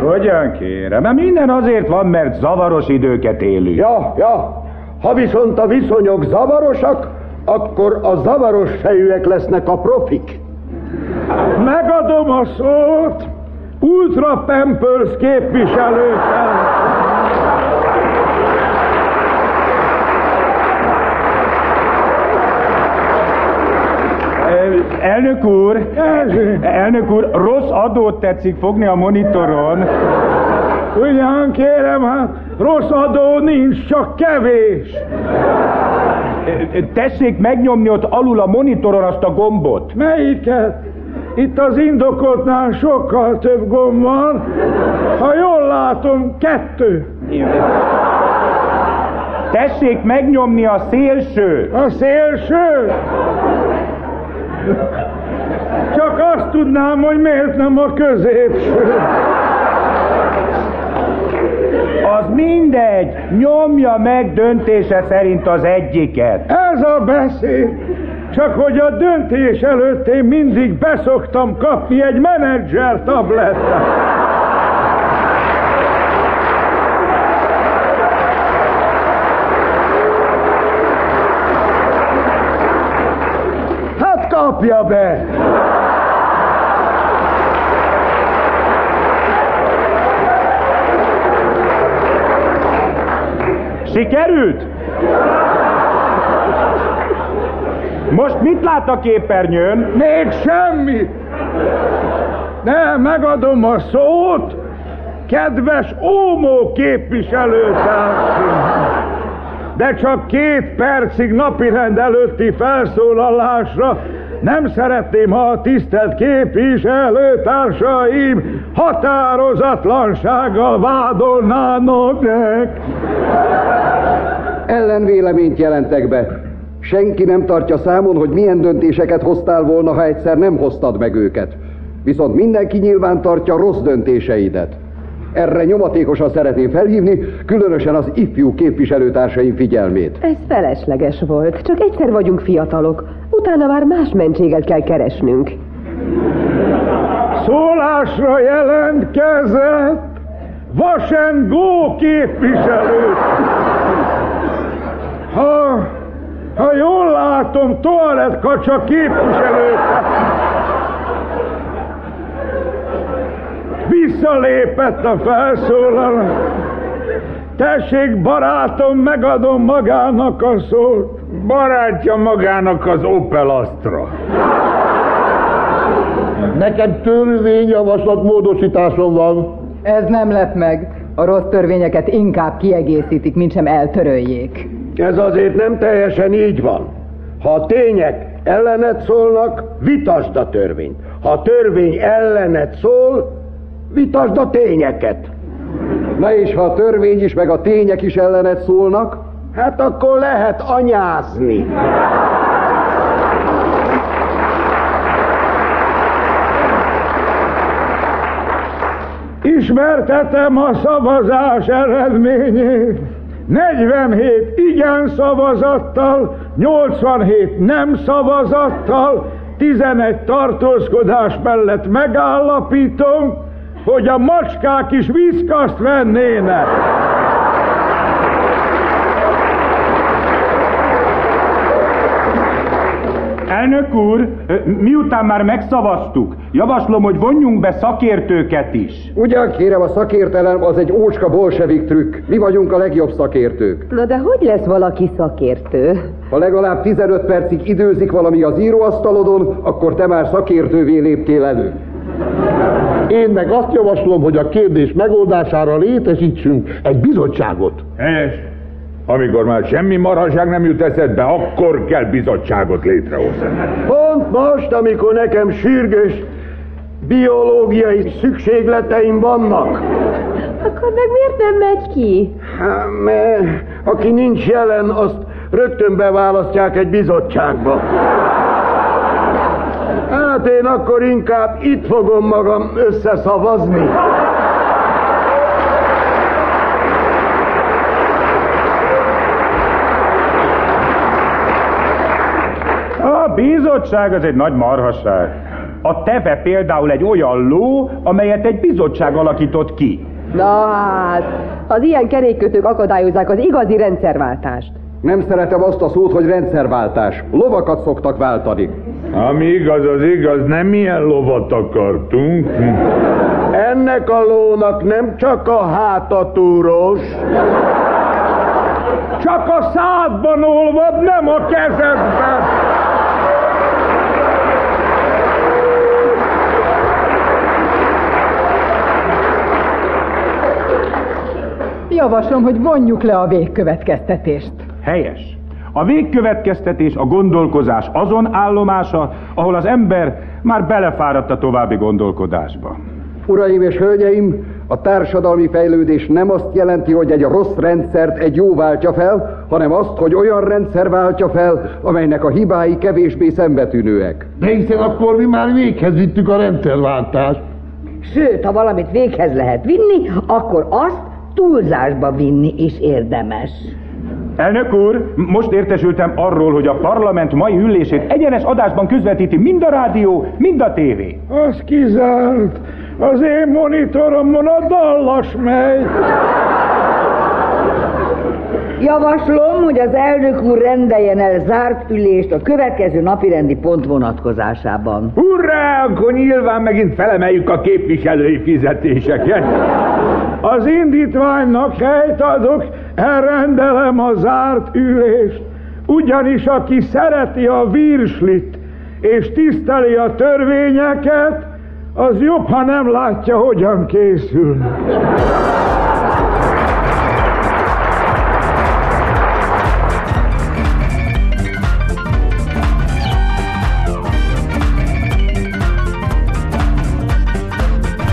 Hogyan kérem? Mert minden azért van, mert zavaros időket élünk. Ja, ja, ha viszont a viszonyok zavarosak, akkor a zavaros fejűek lesznek a profik. Megadom a szót Ultra Pampers képviselőtársak. Elnök úr, elnök úr, rossz adót tetszik fogni a monitoron. Ugyan kérem, hát rossz adó nincs, csak kevés. Tessék megnyomni ott alul a monitoron azt a gombot. Melyiket? Itt az indokoltnál sokkal több gomb van. Ha jól látom, kettő. Tessék megnyomni a szélső. A szélső? Csak azt tudnám, hogy miért nem a középső. Az mindegy, nyomja meg döntése szerint az egyiket. Ez a beszéd. Csak hogy a döntés előtt én mindig beszoktam kapni egy menedzser tablettát. Hát kapja be! Sikerült? Most mit lát a képernyőn? Még semmi. Nem, megadom a szót, kedves Ómó képviselőtársunk. De csak két percig napirend előtti felszólalásra nem szeretném, ha a tisztelt képviselőtársaim határozatlansággal vádolnának meg. Ellenvéleményt jelentek be. Senki nem tartja számon, hogy milyen döntéseket hoztál volna, ha egyszer nem hoztad meg őket. Viszont mindenki nyilván tartja rossz döntéseidet. Erre nyomatékosan szeretném felhívni, különösen az ifjú képviselőtársaim figyelmét. Ez felesleges volt. Csak egyszer vagyunk fiatalok. Utána már más mentséget kell keresnünk. Szólásra jelentkezett Vasen Gó képviselő. Ha, ha jól látom, toalett kacsa képviselő. Visszalépett a felszólalás. Tessék, barátom, megadom magának a szót. Barátja magának az Opel Astra. Nekem törvényjavaslat módosításom van. Ez nem lep meg. A rossz törvényeket inkább kiegészítik, mint sem eltöröljék. Ez azért nem teljesen így van. Ha a tények ellenet szólnak, vitasd a törvényt. Ha a törvény ellenet szól, vitasd a tényeket. Na és ha a törvény is, meg a tények is ellenet szólnak? Hát akkor lehet anyázni. Ismertetem a szavazás eredményét. 47 igen szavazattal, 87 nem szavazattal, 11 tartózkodás mellett megállapítom, hogy a macskák is viszkaszt vennének. Elnök úr, miután már megszavaztuk, javaslom, hogy vonjunk be szakértőket is. Ugyan kérem, a szakértelem az egy ócska bolsevik trükk. Mi vagyunk a legjobb szakértők. Na de hogy lesz valaki szakértő? Ha legalább 15 percig időzik valami az íróasztalodon, akkor te már szakértővé léptél elő. Én meg azt javaslom, hogy a kérdés megoldására létesítsünk egy bizottságot. Helyes. Amikor már semmi marhaság nem jut eszedbe, akkor kell bizottságot létrehozni. Pont most, amikor nekem sürgős biológiai szükségleteim vannak. Akkor meg miért nem megy ki? Hát, mert aki nincs jelen, azt rögtön beválasztják egy bizottságba. Hát én akkor inkább itt fogom magam összeszavazni. A bizottság az egy nagy marhaság. A teve például egy olyan ló, amelyet egy bizottság alakított ki. Na hát, az ilyen kerékkötők akadályozzák az igazi rendszerváltást. Nem szeretem azt a szót, hogy rendszerváltás. Lovakat szoktak váltani. Ami igaz, az igaz, nem ilyen lovat akartunk. Ennek a lónak nem csak a hátatúros, Csak a szádban olvad, nem a kezedben. Javaslom, hogy vonjuk le a végkövetkeztetést. Helyes. A végkövetkeztetés a gondolkozás azon állomása, ahol az ember már belefáradt a további gondolkodásba. Uraim és hölgyeim, a társadalmi fejlődés nem azt jelenti, hogy egy rossz rendszert egy jó váltja fel, hanem azt, hogy olyan rendszer váltja fel, amelynek a hibái kevésbé szembetűnőek. De hiszen akkor mi már véghez vittük a rendszerváltást. Sőt, ha valamit véghez lehet vinni, akkor azt túlzásba vinni is érdemes. Elnök úr, most értesültem arról, hogy a parlament mai ülését egyenes adásban közvetíti mind a rádió, mind a tévé. Az kizárt. Az én monitoromon a dallas megy. Javaslom, hogy az elnök úr rendeljen el zárt ülést a következő napirendi pont vonatkozásában. Hurrá, akkor nyilván megint felemeljük a képviselői fizetéseket. Az indítványnak helyt adok, elrendelem a zárt ülést, ugyanis aki szereti a virslit és tiszteli a törvényeket, az jobb, ha nem látja, hogyan készül.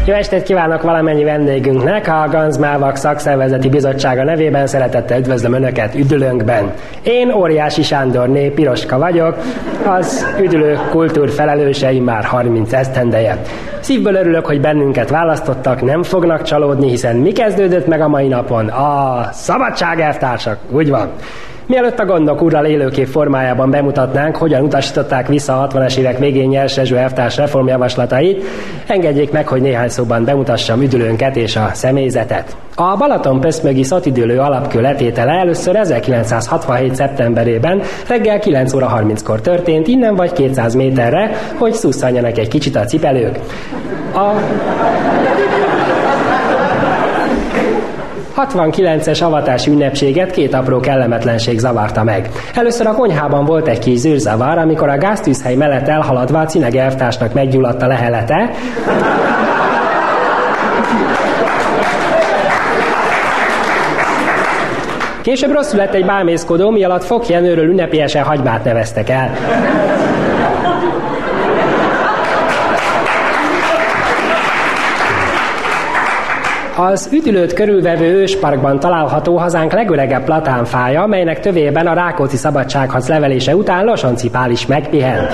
Jó estét kívánok valamennyi vendégünknek! A Ganzmávak szakszervezeti bizottsága nevében szeretettel üdvözlöm Önöket üdülőnkben. Én Óriási Sándorné Piroska vagyok, az üdülő kultúr felelősei már 30 esztendeje. Szívből örülök, hogy bennünket választottak, nem fognak csalódni, hiszen mi kezdődött meg a mai napon? A szabadság elvtársak, úgy van. Mielőtt a gondok urral élőkép formájában bemutatnánk, hogyan utasították vissza a 60-es évek végén Nyers elvtárs reformjavaslatait, engedjék meg, hogy néhány szóban bemutassam üdülőnket és a személyzetet. A Balaton pöszmögi szatidőlő alapkő letétele először 1967. szeptemberében reggel 9 óra 30-kor történt, innen vagy 200 méterre, hogy szusszanjanak egy kicsit a cipelők. A 69-es avatási ünnepséget két apró kellemetlenség zavarta meg. Először a konyhában volt egy kis zűrzavar, amikor a gáztűzhely mellett elhaladva a cinege elvtársnak meggyulladt a lehelete, Később rosszul lett egy bámészkodó, mi alatt Fok Jenőről ünnepélyesen hagymát neveztek el. Az üdülőt körülvevő ősparkban található hazánk legöregebb platánfája, melynek tövében a Rákóczi szabadságharc levelése után Losonci is megpihen.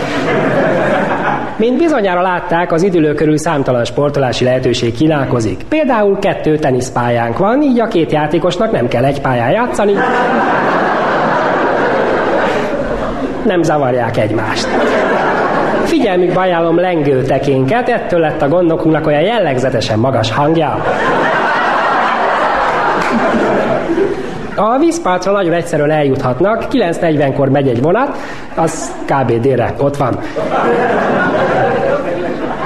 Mint bizonyára látták, az idülő körül számtalan sportolási lehetőség kínálkozik. Például kettő teniszpályánk van, így a két játékosnak nem kell egy pályán játszani. Nem zavarják egymást. Figyelmükbe ajánlom lengő tekénket, ettől lett a gondokunknak olyan jellegzetesen magas hangja. A vízpartra nagyon egyszerűen eljuthatnak, 9.40-kor megy egy vonat, az kb. délre ott van.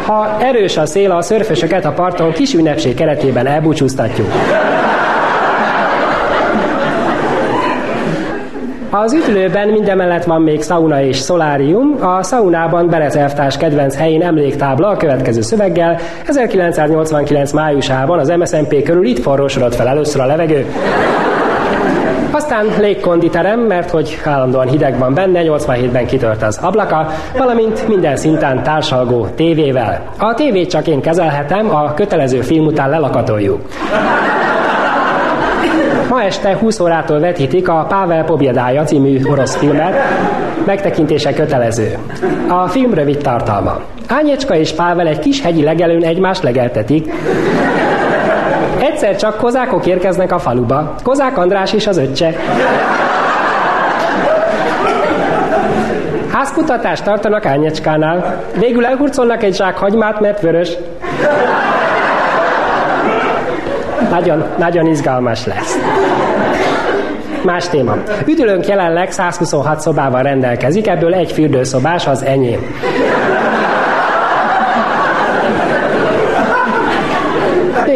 Ha erős a szél, a szörfösöket a parton kis ünnepség keretében elbúcsúztatjuk. Az üdülőben mindemellett van még sauna és szolárium. A szaunában Berez kedvenc helyén emléktábla a következő szöveggel. 1989 májusában az MSZNP körül itt forrósodott fel először a levegő. Aztán légkonditerem, mert hogy állandóan hideg van benne, 87-ben kitört az ablaka, valamint minden szinten társalgó tévével. A tévét csak én kezelhetem, a kötelező film után lelakatoljuk. Ma este 20 órától vetítik a Pável Pobjedája című orosz filmet, megtekintése kötelező. A film rövid tartalma. Ányecska és Pável egy kis hegyi legelőn egymást legeltetik. Egyszer csak kozákok érkeznek a faluba. Kozák András és az öccse. Házkutatást tartanak Ányecskánál. Végül elhurcolnak egy zsák hagymát, mert vörös. Nagyon, nagyon izgalmas lesz. Más téma. Üdülőnk jelenleg 126 szobával rendelkezik, ebből egy fürdőszobás az enyém.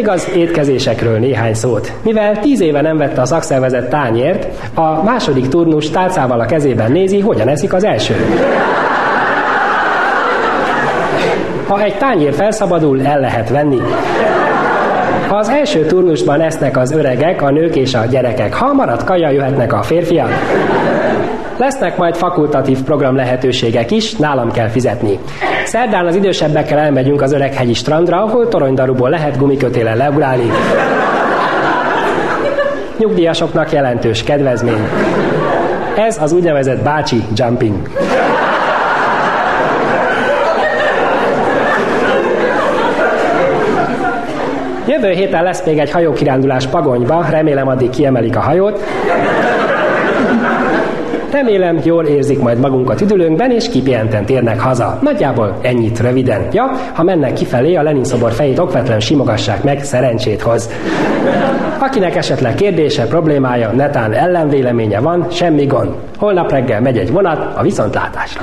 Még az étkezésekről néhány szót. Mivel tíz éve nem vette a szakszervezet tányért, a második turnus tálcával a kezében nézi, hogyan eszik az első. Ha egy tányér felszabadul, el lehet venni. Az első turnusban esznek az öregek, a nők és a gyerekek. Ha marad kaja, jöhetnek a férfiak. Lesznek majd fakultatív program lehetőségek is, nálam kell fizetni. Szerdán az idősebbekkel elmegyünk az Öreghegyi strandra, ahol toronydarúból lehet gumikötélen leugrálni. Nyugdíjasoknak jelentős kedvezmény. Ez az úgynevezett bácsi jumping. Jövő héten lesz még egy hajókirándulás Pagonyba, remélem addig kiemelik a hajót. Remélem, jól érzik majd magunkat üdülőnkben, és kipihenten térnek haza. Nagyjából ennyit röviden. Ja, ha mennek kifelé, a Lenin szobor fejét okvetlen simogassák meg, szerencsét hoz. Akinek esetleg kérdése, problémája, netán ellenvéleménye van, semmi gond. Holnap reggel megy egy vonat a viszontlátásra.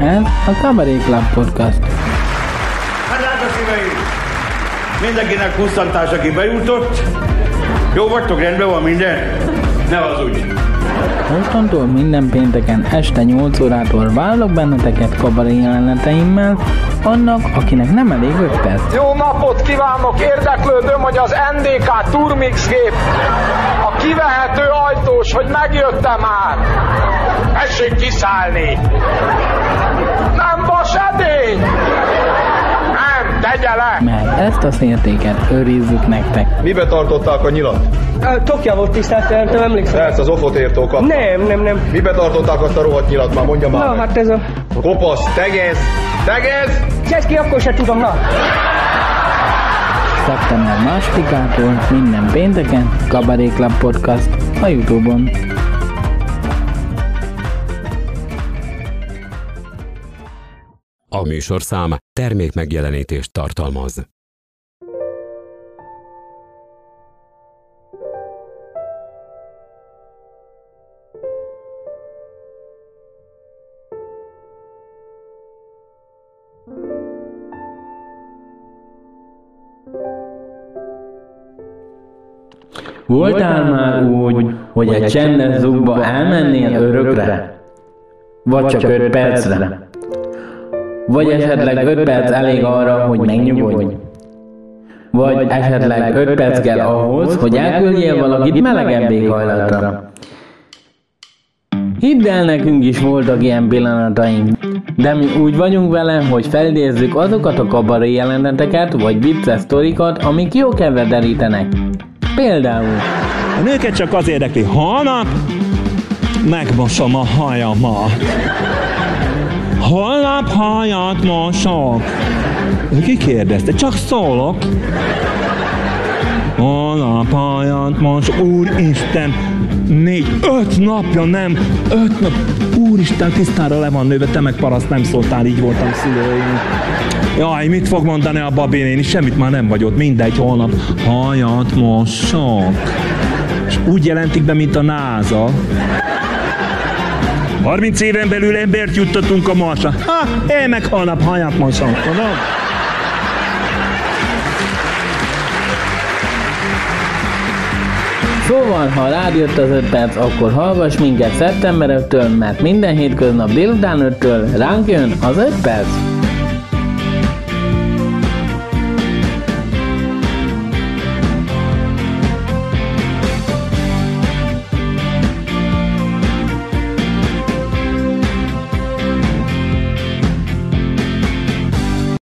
Ez a Club Podcast. Mindenkinek kusztantás, aki bejutott. Jó vagytok, rendben van minden? Ne az úgy. Mostantól minden pénteken este 8 órától várlak benneteket kabaré jeleneteimmel, annak, akinek nem elég 5 perc. Jó napot kívánok! Érdeklődöm, hogy az NDK Turmix gép a kivehető ajtós, hogy megjöttem már. Tessék kiszállni! Nem vas edény! Tegye le! Mert ezt a szértéket őrizzük nektek. Mibe tartották a nyilat? Tokja volt tisztelt, nem emlékszem. Persze, az ofotértó kapta. Nem, nem, nem. Mibe tartották azt a rohadt nyilat már, mondja már Na, meg. hát ez a... Kopasz, tegez! Tegez! Csesz ki, akkor se tudom, na. Szeptember másodikától minden pénteken Cabaret Club Podcast a Youtube-on. A műsorszám termék megjelenítést tartalmaz. Voltál már úgy, hogy egy csendes zugba elmennél örökre? Vagy csak öt percre? Vagy esetleg öt perc elég arra, hogy megnyugodj? Vagy esetleg öt perc kell ahhoz, hogy elküldjél valakit melegebb éghajlatra? Hidd el, nekünk is voltak ilyen pillanataink, de mi úgy vagyunk vele, hogy felidézzük azokat a kabaré jeleneteket, vagy vicces sztorikat, amik jó kedvet derítenek. Például... A nőket csak az érdekli, holnap megmosom a hajamat. Holnap hajat mosok. Ki kérdezte? Csak szólok. Holnap hajat mosok. Úristen, négy, öt napja nem, öt nap. Úristen, tisztára le van nőve, te meg paraszt nem szóltál, így voltam szülőim. Jaj, mit fog mondani a Babi néni? Semmit már nem vagy ott, mindegy, holnap hajat mosok. És úgy jelentik be, mint a náza. 30 éven belül embert juttatunk a Marsra. Ha, én meg holnap hajat mosom, tudom? Szóval, ha rád jött az 5 perc, akkor hallgass minket szeptember 5-től, mert minden hétköznap délután 5-től ránk jön az 5 perc.